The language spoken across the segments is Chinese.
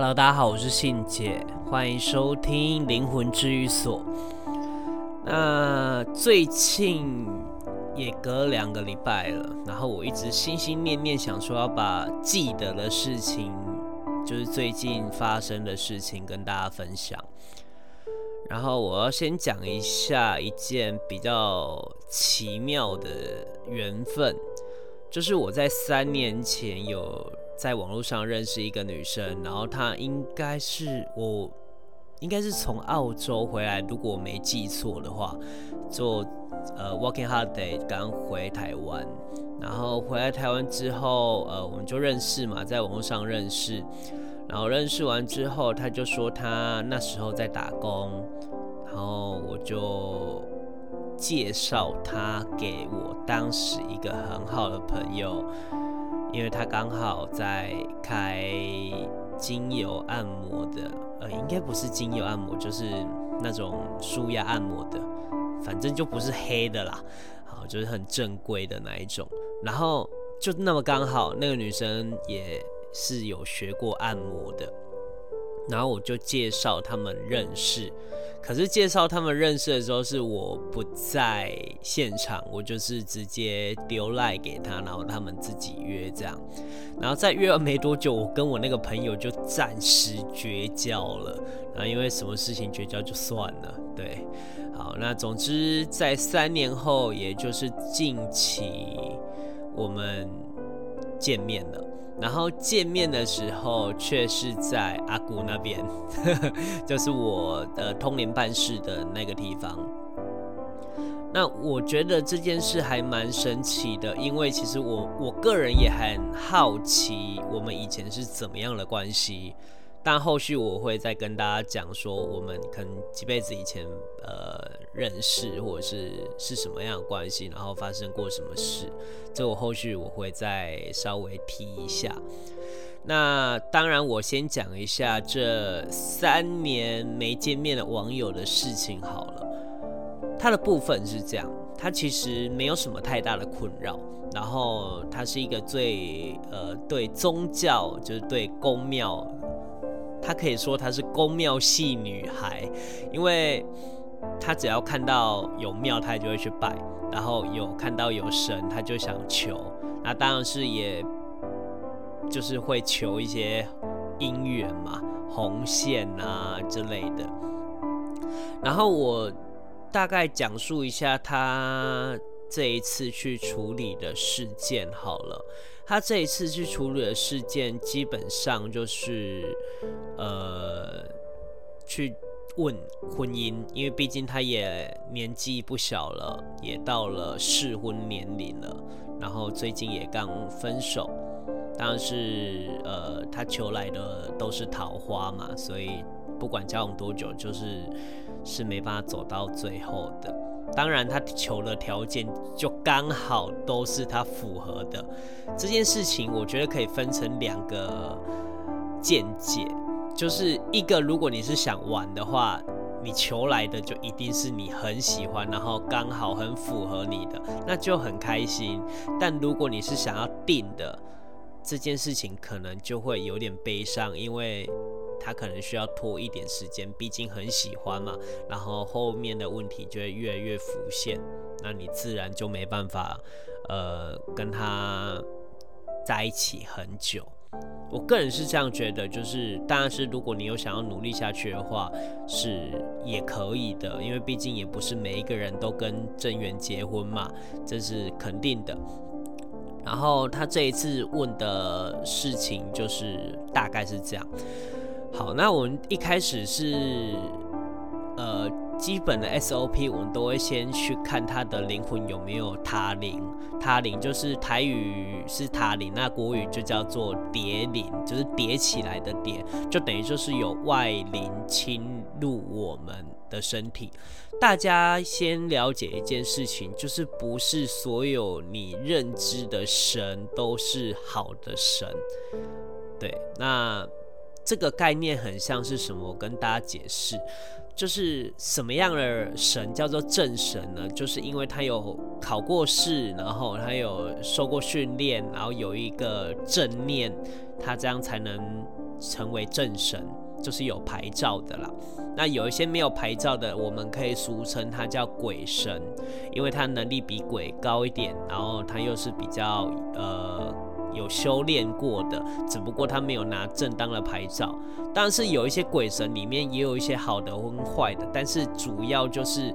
Hello，大家好，我是信姐，欢迎收听灵魂治愈所。那最近也隔两个礼拜了，然后我一直心心念念想说要把记得的事情，就是最近发生的事情跟大家分享。然后我要先讲一下一件比较奇妙的缘分，就是我在三年前有。在网络上认识一个女生，然后她应该是我，应该是从澳洲回来，如果我没记错的话，做呃 working holiday 刚回台湾，然后回来台湾之后，呃，我们就认识嘛，在网络上认识，然后认识完之后，她就说她那时候在打工，然后我就介绍她给我当时一个很好的朋友。因为他刚好在开精油按摩的，呃，应该不是精油按摩，就是那种舒压按摩的，反正就不是黑的啦，好，就是很正规的那一种。然后就那么刚好，那个女生也是有学过按摩的。然后我就介绍他们认识，可是介绍他们认识的时候是我不在现场，我就是直接丢赖给他，然后他们自己约这样。然后再约了没多久，我跟我那个朋友就暂时绝交了。然后因为什么事情绝交就算了，对，好，那总之在三年后，也就是近期我们见面了。然后见面的时候，却是在阿古那边，就是我的通灵办事的那个地方。那我觉得这件事还蛮神奇的，因为其实我我个人也很好奇，我们以前是怎么样的关系。但后续我会再跟大家讲说，我们可能几辈子以前呃认识，或者是是什么样的关系，然后发生过什么事，这我后续我会再稍微提一下。那当然，我先讲一下这三年没见面的网友的事情好了。他的部分是这样，他其实没有什么太大的困扰，然后他是一个最呃对宗教，就是对宫庙。她可以说她是宫庙系女孩，因为她只要看到有庙，她就会去拜；然后有看到有神，她就想求。那当然是也，就是会求一些姻缘嘛，红线啊之类的。然后我大概讲述一下她这一次去处理的事件好了。他这一次去处理的事件，基本上就是，呃，去问婚姻，因为毕竟他也年纪不小了，也到了适婚年龄了，然后最近也刚分手，当然是，呃，他求来的都是桃花嘛，所以不管交往多久，就是是没办法走到最后的。当然，他求的条件就刚好都是他符合的。这件事情，我觉得可以分成两个见解，就是一个，如果你是想玩的话，你求来的就一定是你很喜欢，然后刚好很符合你的，那就很开心。但如果你是想要定的，这件事情可能就会有点悲伤，因为。他可能需要拖一点时间，毕竟很喜欢嘛，然后后面的问题就会越来越浮现，那你自然就没办法，呃，跟他在一起很久。我个人是这样觉得，就是当然是如果你有想要努力下去的话，是也可以的，因为毕竟也不是每一个人都跟郑源结婚嘛，这是肯定的。然后他这一次问的事情就是大概是这样。好，那我们一开始是，呃，基本的 SOP，我们都会先去看他的灵魂有没有他灵。他灵就是台语是他灵，那国语就叫做叠灵，就是叠起来的叠，就等于就是有外灵侵入我们的身体。大家先了解一件事情，就是不是所有你认知的神都是好的神。对，那。这个概念很像是什么？我跟大家解释，就是什么样的神叫做正神呢？就是因为他有考过试，然后他有受过训练，然后有一个正念，他这样才能成为正神，就是有牌照的啦。那有一些没有牌照的，我们可以俗称它叫鬼神，因为它能力比鬼高一点，然后它又是比较呃有修炼过的，只不过他没有拿正当的牌照。但是有一些鬼神里面也有一些好的跟坏的，但是主要就是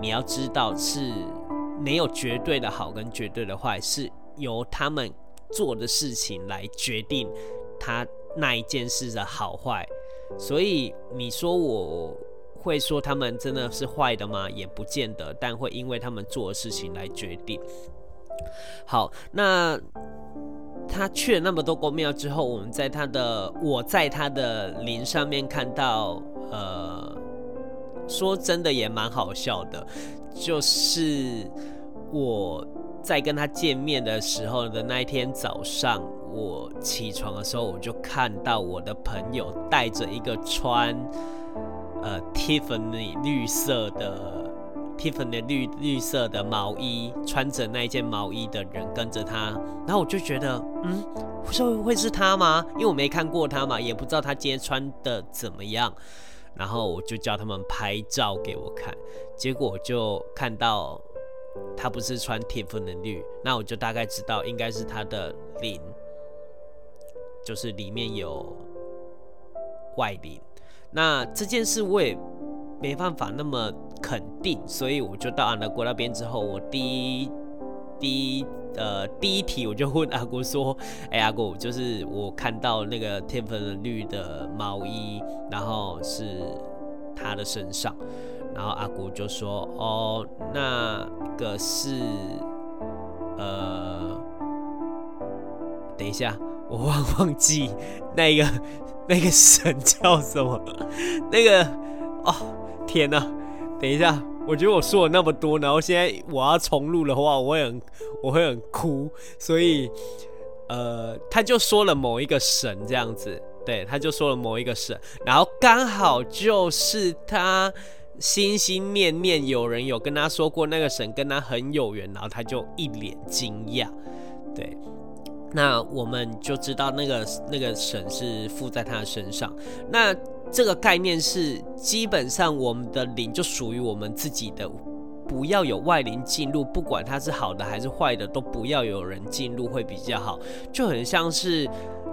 你要知道是没有绝对的好跟绝对的坏，是由他们做的事情来决定他那一件事的好坏。所以你说我会说他们真的是坏的吗？也不见得，但会因为他们做的事情来决定。好，那他去了那么多宫庙之后，我们在他的我在他的灵上面看到，呃，说真的也蛮好笑的，就是我在跟他见面的时候的那一天早上。我起床的时候，我就看到我的朋友带着一个穿呃 Tiffany 绿色的 Tiffany 绿绿色的毛衣，穿着那一件毛衣的人跟着他，然后我就觉得，嗯，会会是他吗？因为我没看过他嘛，也不知道他今天穿的怎么样，然后我就叫他们拍照给我看，结果就看到他不是穿 Tiffany 绿，那我就大概知道应该是他的领。就是里面有外领，那这件事我也没办法那么肯定，所以我就到阿德国那边之后，我第一第一呃第一题我就问阿姑说：“ 哎、阿姑，就是我看到那个天粉绿的毛衣，然后是他的身上，然后阿姑就说：哦，那个是呃，等一下。”我忘忘记那个 那个神叫什么？那个哦，天呐！等一下，我觉得我说了那么多，然后现在我要重录的话，我会很我会很哭。所以呃，他就说了某一个神这样子，对，他就说了某一个神，然后刚好就是他心心念念有人有跟他说过那个神跟他很有缘，然后他就一脸惊讶，对。那我们就知道那个那个神是附在他的身上。那这个概念是，基本上我们的灵就属于我们自己的，不要有外灵进入，不管它是好的还是坏的，都不要有人进入会比较好。就很像是。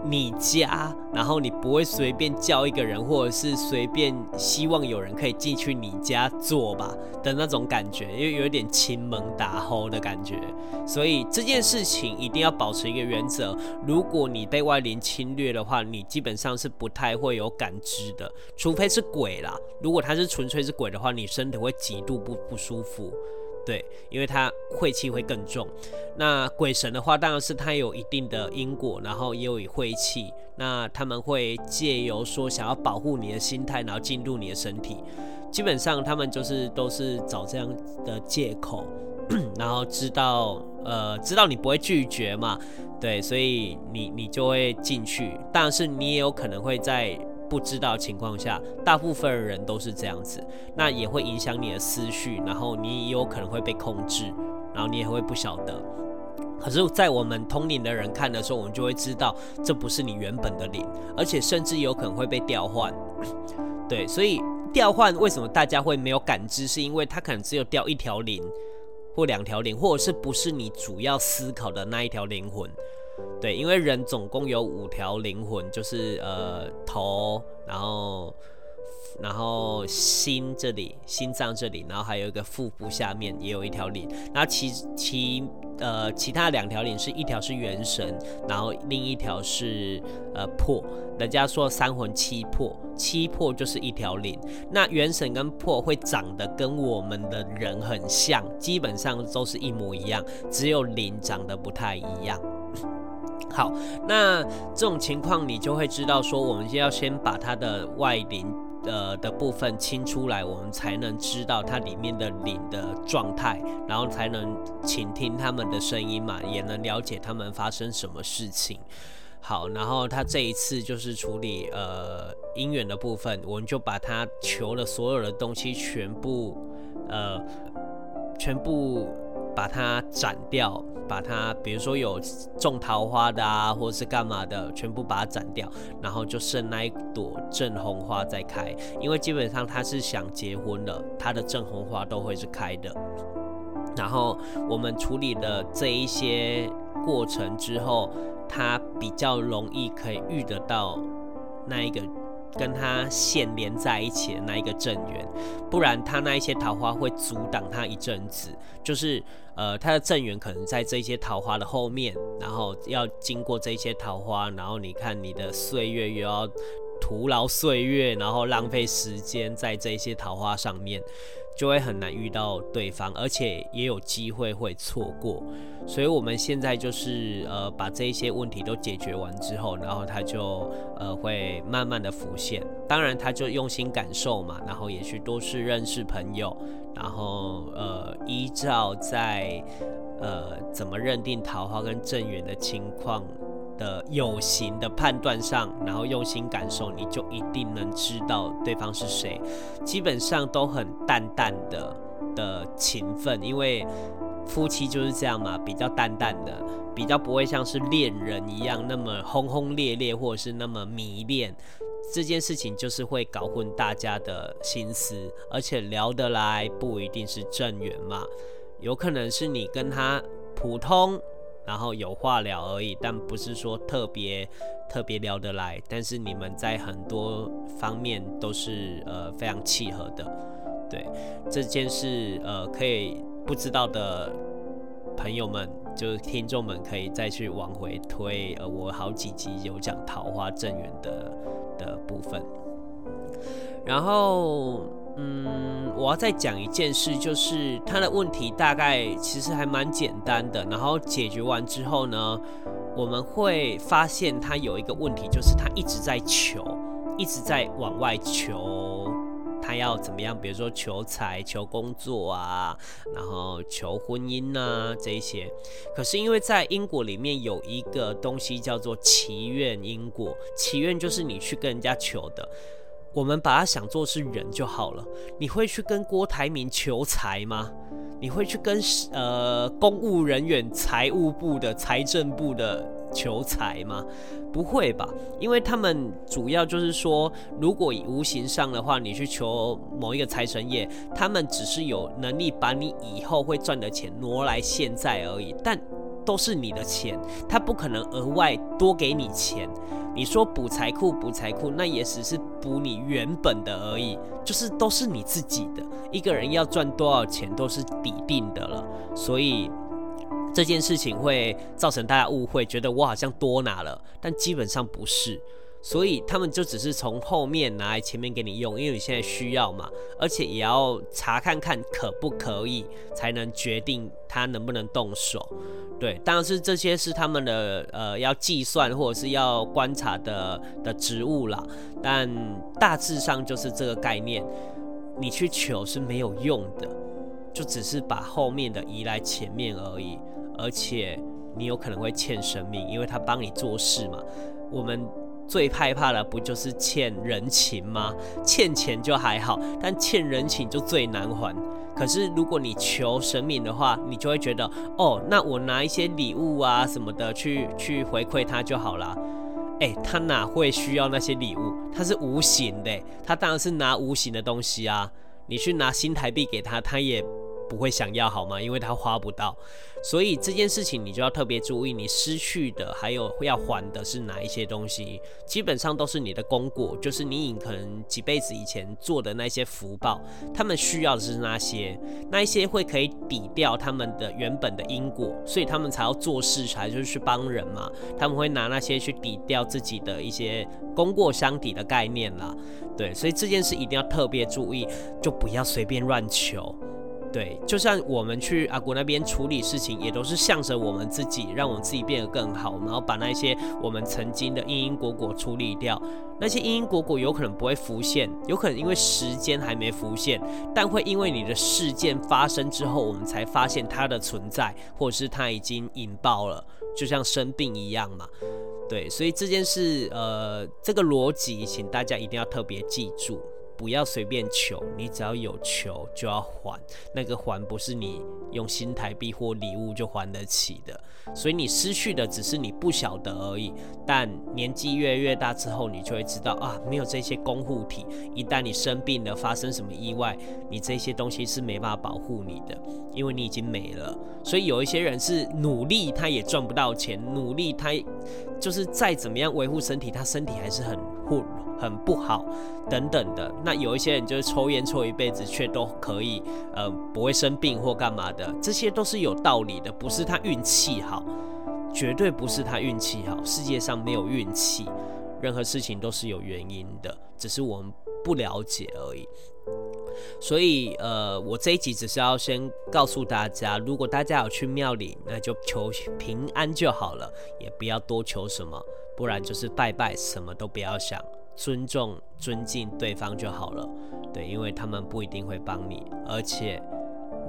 你家，然后你不会随便叫一个人，或者是随便希望有人可以进去你家做吧的那种感觉，因为有点亲门打吼的感觉。所以这件事情一定要保持一个原则：如果你被外灵侵略的话，你基本上是不太会有感知的，除非是鬼啦。如果他是纯粹是鬼的话，你身体会极度不不舒服。对，因为他晦气会更重。那鬼神的话，当然是他有一定的因果，然后也有晦气。那他们会借由说想要保护你的心态，然后进入你的身体。基本上他们就是都是找这样的借口，然后知道呃知道你不会拒绝嘛，对，所以你你就会进去。但是你也有可能会在。不知道情况下，大部分人都是这样子，那也会影响你的思绪，然后你也有可能会被控制，然后你也会不晓得。可是，在我们通灵的人看的时候，我们就会知道这不是你原本的灵，而且甚至有可能会被调换。对，所以调换为什么大家会没有感知？是因为它可能只有调一条灵，或两条灵，或者是不是你主要思考的那一条灵魂。对，因为人总共有五条灵魂，就是呃头，然后然后心这里，心脏这里，然后还有一个腹部下面也有一条灵，那其其呃其他两条灵是一条是元神，然后另一条是呃魄，人家说三魂七魄，七魄就是一条灵，那元神跟魄会长得跟我们的人很像，基本上都是一模一样，只有灵长得不太一样。好，那这种情况你就会知道说，我们就要先把它的外灵呃的部分清出来，我们才能知道它里面的灵的状态，然后才能倾听他们的声音嘛，也能了解他们发生什么事情。好，然后他这一次就是处理呃姻缘的部分，我们就把他求的所有的东西全部呃全部把它斩掉。把它，比如说有种桃花的啊，或者是干嘛的，全部把它斩掉，然后就剩那一朵正红花在开。因为基本上他是想结婚的，他的正红花都会是开的。然后我们处理了这一些过程之后，他比较容易可以遇得到那一个。跟他线连在一起的那一个正缘，不然他那一些桃花会阻挡他一阵子。就是呃，他的正缘可能在这些桃花的后面，然后要经过这些桃花，然后你看你的岁月又要徒劳岁月，然后浪费时间在这些桃花上面。就会很难遇到对方，而且也有机会会错过，所以我们现在就是呃把这一些问题都解决完之后，然后他就呃会慢慢的浮现。当然他就用心感受嘛，然后也去多去认识朋友，然后呃依照在呃怎么认定桃花跟正缘的情况。的有形的判断上，然后用心感受，你就一定能知道对方是谁。基本上都很淡淡的的情分，因为夫妻就是这样嘛，比较淡淡的，比较不会像是恋人一样那么轰轰烈烈，或者是那么迷恋。这件事情就是会搞混大家的心思，而且聊得来不一定是正缘嘛，有可能是你跟他普通。然后有话聊而已，但不是说特别特别聊得来。但是你们在很多方面都是呃非常契合的，对这件事呃可以不知道的朋友们，就是听众们可以再去往回推，呃我好几集有讲桃花正缘的的部分，然后。嗯，我要再讲一件事，就是他的问题大概其实还蛮简单的。然后解决完之后呢，我们会发现他有一个问题，就是他一直在求，一直在往外求，他要怎么样？比如说求财、求工作啊，然后求婚姻啊这一些。可是因为在因果里面有一个东西叫做祈愿因果，祈愿就是你去跟人家求的。我们把它想做是人就好了。你会去跟郭台铭求财吗？你会去跟呃公务人员、财务部的、财政部的求财吗？不会吧，因为他们主要就是说，如果以无形上的话，你去求某一个财神爷，他们只是有能力把你以后会赚的钱挪来现在而已，但都是你的钱，他不可能额外多给你钱。你说补财库补财库，那也只是补你原本的而已，就是都是你自己的。一个人要赚多少钱都是底定的了，所以这件事情会造成大家误会，觉得我好像多拿了，但基本上不是。所以他们就只是从后面拿来前面给你用，因为你现在需要嘛，而且也要查看看可不可以，才能决定他能不能动手。对，当然是这些是他们的呃要计算或者是要观察的的职务啦，但大致上就是这个概念。你去求是没有用的，就只是把后面的移来前面而已，而且你有可能会欠生命，因为他帮你做事嘛。我们最害怕的不就是欠人情吗？欠钱就还好，但欠人情就最难还。可是，如果你求神明的话，你就会觉得，哦，那我拿一些礼物啊什么的去去回馈他就好了。哎，他哪会需要那些礼物？他是无形的，他当然是拿无形的东西啊。你去拿新台币给他，他也。不会想要好吗？因为他花不到，所以这件事情你就要特别注意，你失去的还有要还的是哪一些东西，基本上都是你的功果，就是你可能几辈子以前做的那些福报，他们需要的是那些，那一些会可以抵掉他们的原本的因果，所以他们才要做事，才就是去帮人嘛，他们会拿那些去抵掉自己的一些功过相抵的概念啦，对，所以这件事一定要特别注意，就不要随便乱求。对，就像我们去阿国那边处理事情，也都是向着我们自己，让我们自己变得更好，然后把那些我们曾经的因因果果处理掉。那些因因果果有可能不会浮现，有可能因为时间还没浮现，但会因为你的事件发生之后，我们才发现它的存在，或者是它已经引爆了，就像生病一样嘛。对，所以这件事，呃，这个逻辑，请大家一定要特别记住。不要随便求，你只要有求就要还，那个还不是你用新台币或礼物就还得起的，所以你失去的只是你不晓得而已。但年纪越来越大之后，你就会知道啊，没有这些公护体，一旦你生病了，发生什么意外，你这些东西是没办法保护你的，因为你已经没了。所以有一些人是努力，他也赚不到钱，努力他就是再怎么样维护身体，他身体还是很混乱。很不好，等等的。那有一些人就是抽烟抽一辈子，却都可以，呃，不会生病或干嘛的，这些都是有道理的，不是他运气好，绝对不是他运气好。世界上没有运气，任何事情都是有原因的，只是我们不了解而已。所以，呃，我这一集只是要先告诉大家，如果大家有去庙里，那就求平安就好了，也不要多求什么，不然就是拜拜，什么都不要想。尊重、尊敬对方就好了，对，因为他们不一定会帮你，而且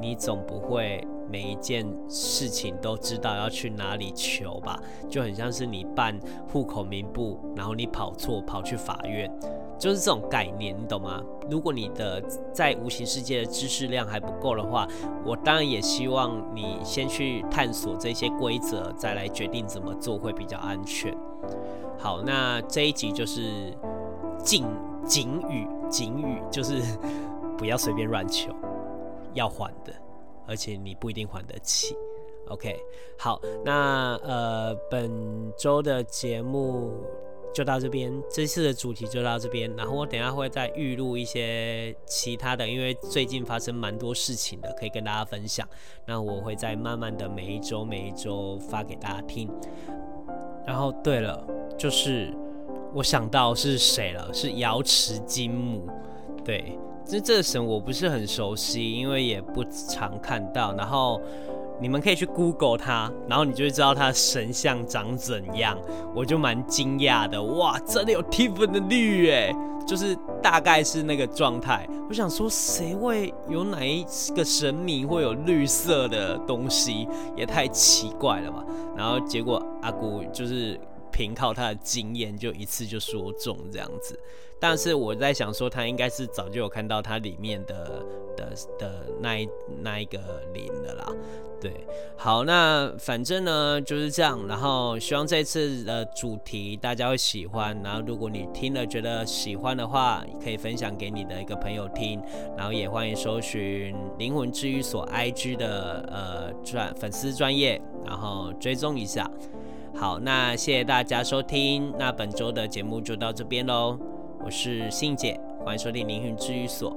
你总不会每一件事情都知道要去哪里求吧？就很像是你办户口名簿，然后你跑错跑去法院，就是这种概念，你懂吗？如果你的在无形世界的知识量还不够的话，我当然也希望你先去探索这些规则，再来决定怎么做会比较安全。好，那这一集就是。警警语，警语就是 不要随便乱求，要还的，而且你不一定还得起。OK，好，那呃，本周的节目就到这边，这次的主题就到这边，然后我等下会再预录一些其他的，因为最近发生蛮多事情的，可以跟大家分享。那我会再慢慢的每一周每一周发给大家听。然后对了，就是。我想到是谁了，是瑶池金母。对，这这个神我不是很熟悉，因为也不常看到。然后你们可以去 Google 它，然后你就会知道它神像长怎样。我就蛮惊讶的，哇，真的有 Tiffan 的绿哎，就是大概是那个状态。我想说，谁会有哪一个神明会有绿色的东西？也太奇怪了吧。然后结果阿姑就是。凭靠他的经验，就一次就说中这样子。但是我在想说，他应该是早就有看到它里面的的的那一那一个零的啦。对，好，那反正呢就是这样。然后希望这次的主题大家会喜欢。然后如果你听了觉得喜欢的话，可以分享给你的一个朋友听。然后也欢迎搜寻灵魂治愈所 IG 的呃专粉丝专业，然后追踪一下。好，那谢谢大家收听，那本周的节目就到这边喽。我是信姐，欢迎收听灵魂治愈所。